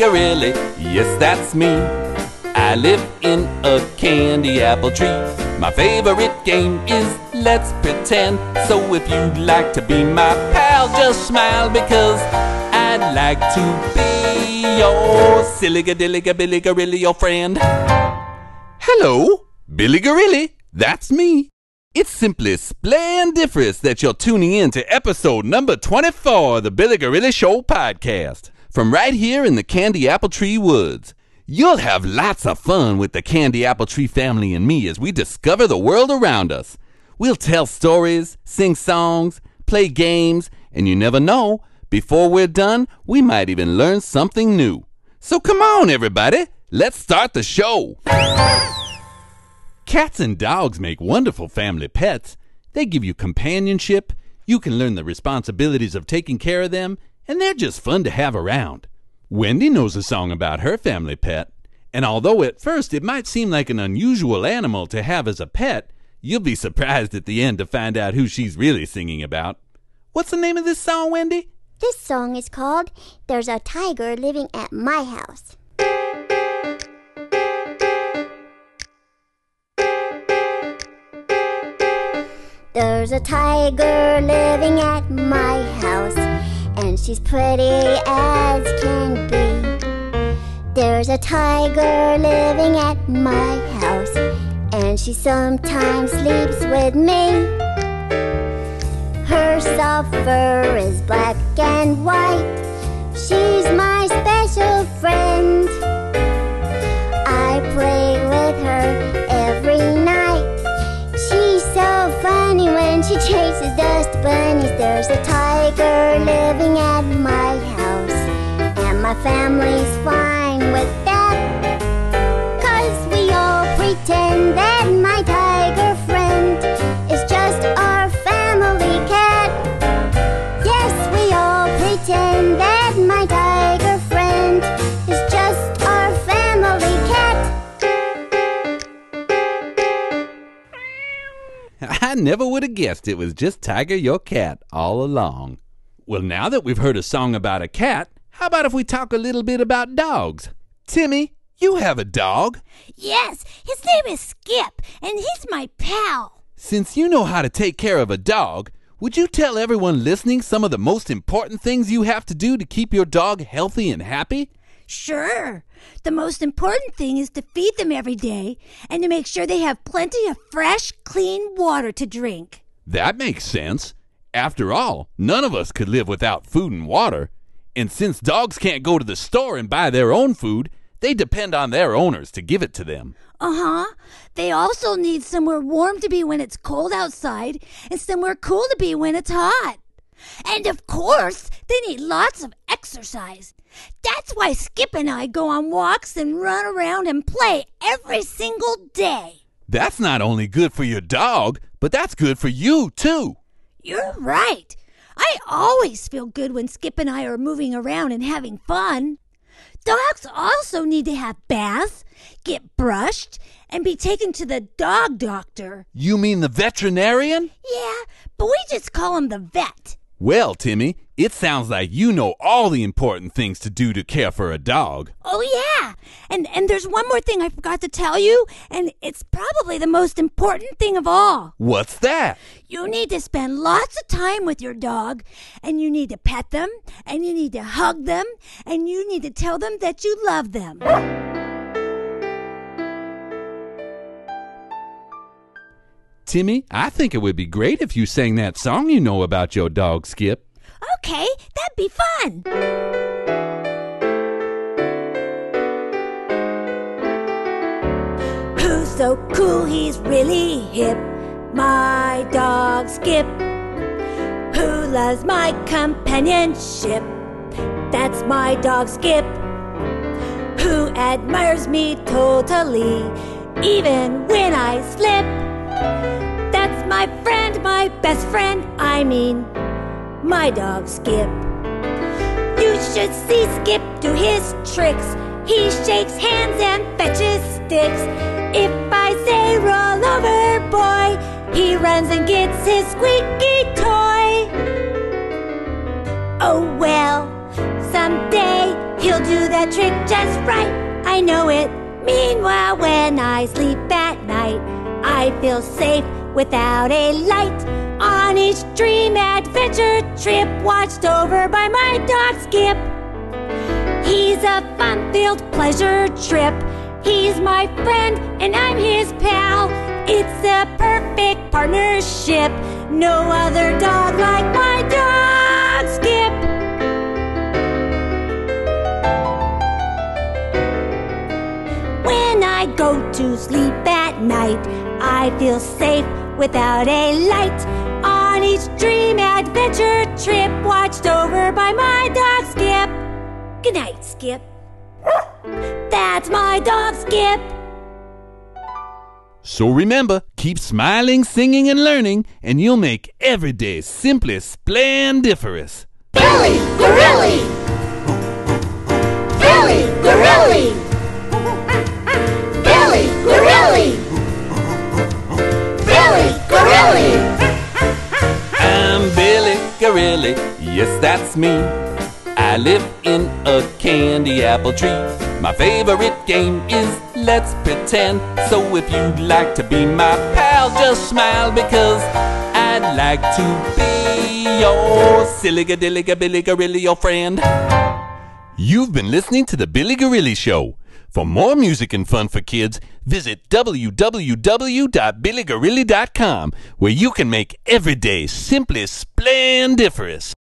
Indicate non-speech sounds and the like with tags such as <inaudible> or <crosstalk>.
Billy, yes, that's me. I live in a candy apple tree. My favorite game is Let's Pretend. So if you'd like to be my pal, just smile because I'd like to be your silly gadilly Billy Gorilly, your friend. Hello, Billy Gorilly, that's me. It's simply splendiferous that you're tuning in to episode number 24 of the Billy Gorilly Show podcast. From right here in the Candy Apple Tree Woods. You'll have lots of fun with the Candy Apple Tree family and me as we discover the world around us. We'll tell stories, sing songs, play games, and you never know, before we're done, we might even learn something new. So come on, everybody, let's start the show. Cats and dogs make wonderful family pets. They give you companionship, you can learn the responsibilities of taking care of them, and they're just fun to have around. Wendy knows a song about her family pet, and although at first it might seem like an unusual animal to have as a pet, you'll be surprised at the end to find out who she's really singing about. What's the name of this song, Wendy? This song is called There's a Tiger Living at My House. There's a tiger living at my house, and she's pretty as can be. There's a tiger living at my house, and she sometimes sleeps with me. Her soft fur is black and white. She's my special friend. I play with her every night. She's so funny when she chases dust bunnies. There's a tiger living at my family's fine with that. Cause we all pretend that my tiger friend is just our family cat. Yes, we all pretend that my tiger friend is just our family cat. <laughs> I never would have guessed it was just Tiger your cat all along. Well, now that we've heard a song about a cat, how about if we talk a little bit about dogs? Timmy, you have a dog. Yes, his name is Skip, and he's my pal. Since you know how to take care of a dog, would you tell everyone listening some of the most important things you have to do to keep your dog healthy and happy? Sure. The most important thing is to feed them every day and to make sure they have plenty of fresh, clean water to drink. That makes sense. After all, none of us could live without food and water. And since dogs can't go to the store and buy their own food, they depend on their owners to give it to them. Uh huh. They also need somewhere warm to be when it's cold outside and somewhere cool to be when it's hot. And of course, they need lots of exercise. That's why Skip and I go on walks and run around and play every single day. That's not only good for your dog, but that's good for you, too. You're right. I always feel good when Skip and I are moving around and having fun. Dogs also need to have baths, get brushed, and be taken to the dog doctor. You mean the veterinarian? Yeah, but we just call him the vet. Well, Timmy, it sounds like you know all the important things to do to care for a dog. Oh yeah. And and there's one more thing I forgot to tell you, and it's probably the most important thing of all. What's that? You need to spend lots of time with your dog, and you need to pet them, and you need to hug them, and you need to tell them that you love them. Timmy, I think it would be great if you sang that song you know about your dog, Skip. Okay, that'd be fun. Who's so cool, he's really hip. My dog Skip. Who loves my companionship? That's my dog Skip. Who admires me totally, even when I slip. That's my friend, my best friend, I mean, my dog Skip. You should see Skip do his tricks. He shakes hands and fetches sticks. If I say roll over, boy, he runs and gets his squeaky toy. Oh well, someday He'll do that trick just right, I know it. Meanwhile, when I sleep at night, I feel safe without a light. On each dream adventure trip, watched over by my dog Skip. He's a fun filled pleasure trip. He's my friend and I'm his pal. It's a perfect partnership. No other dog like my dog Skip. When I go to sleep at night, I feel safe without a light. Each dream adventure trip, watched over by my dog Skip. Good night, Skip. That's my dog Skip. So remember, keep smiling, singing, and learning, and you'll make every day simply splendiferous. Billy Gorilly! Billy Gorilly! Billy Gorilly! Gorilly, yes, that's me. I live in a candy apple tree. My favorite game is Let's Pretend. So if you'd like to be my pal, just smile because I'd like to be your silly gadilly Billy Gorilly, your friend. You've been listening to The Billy Gorilly Show. For more music and fun for kids, visit www.billygorilly.com where you can make every day simply splendiferous.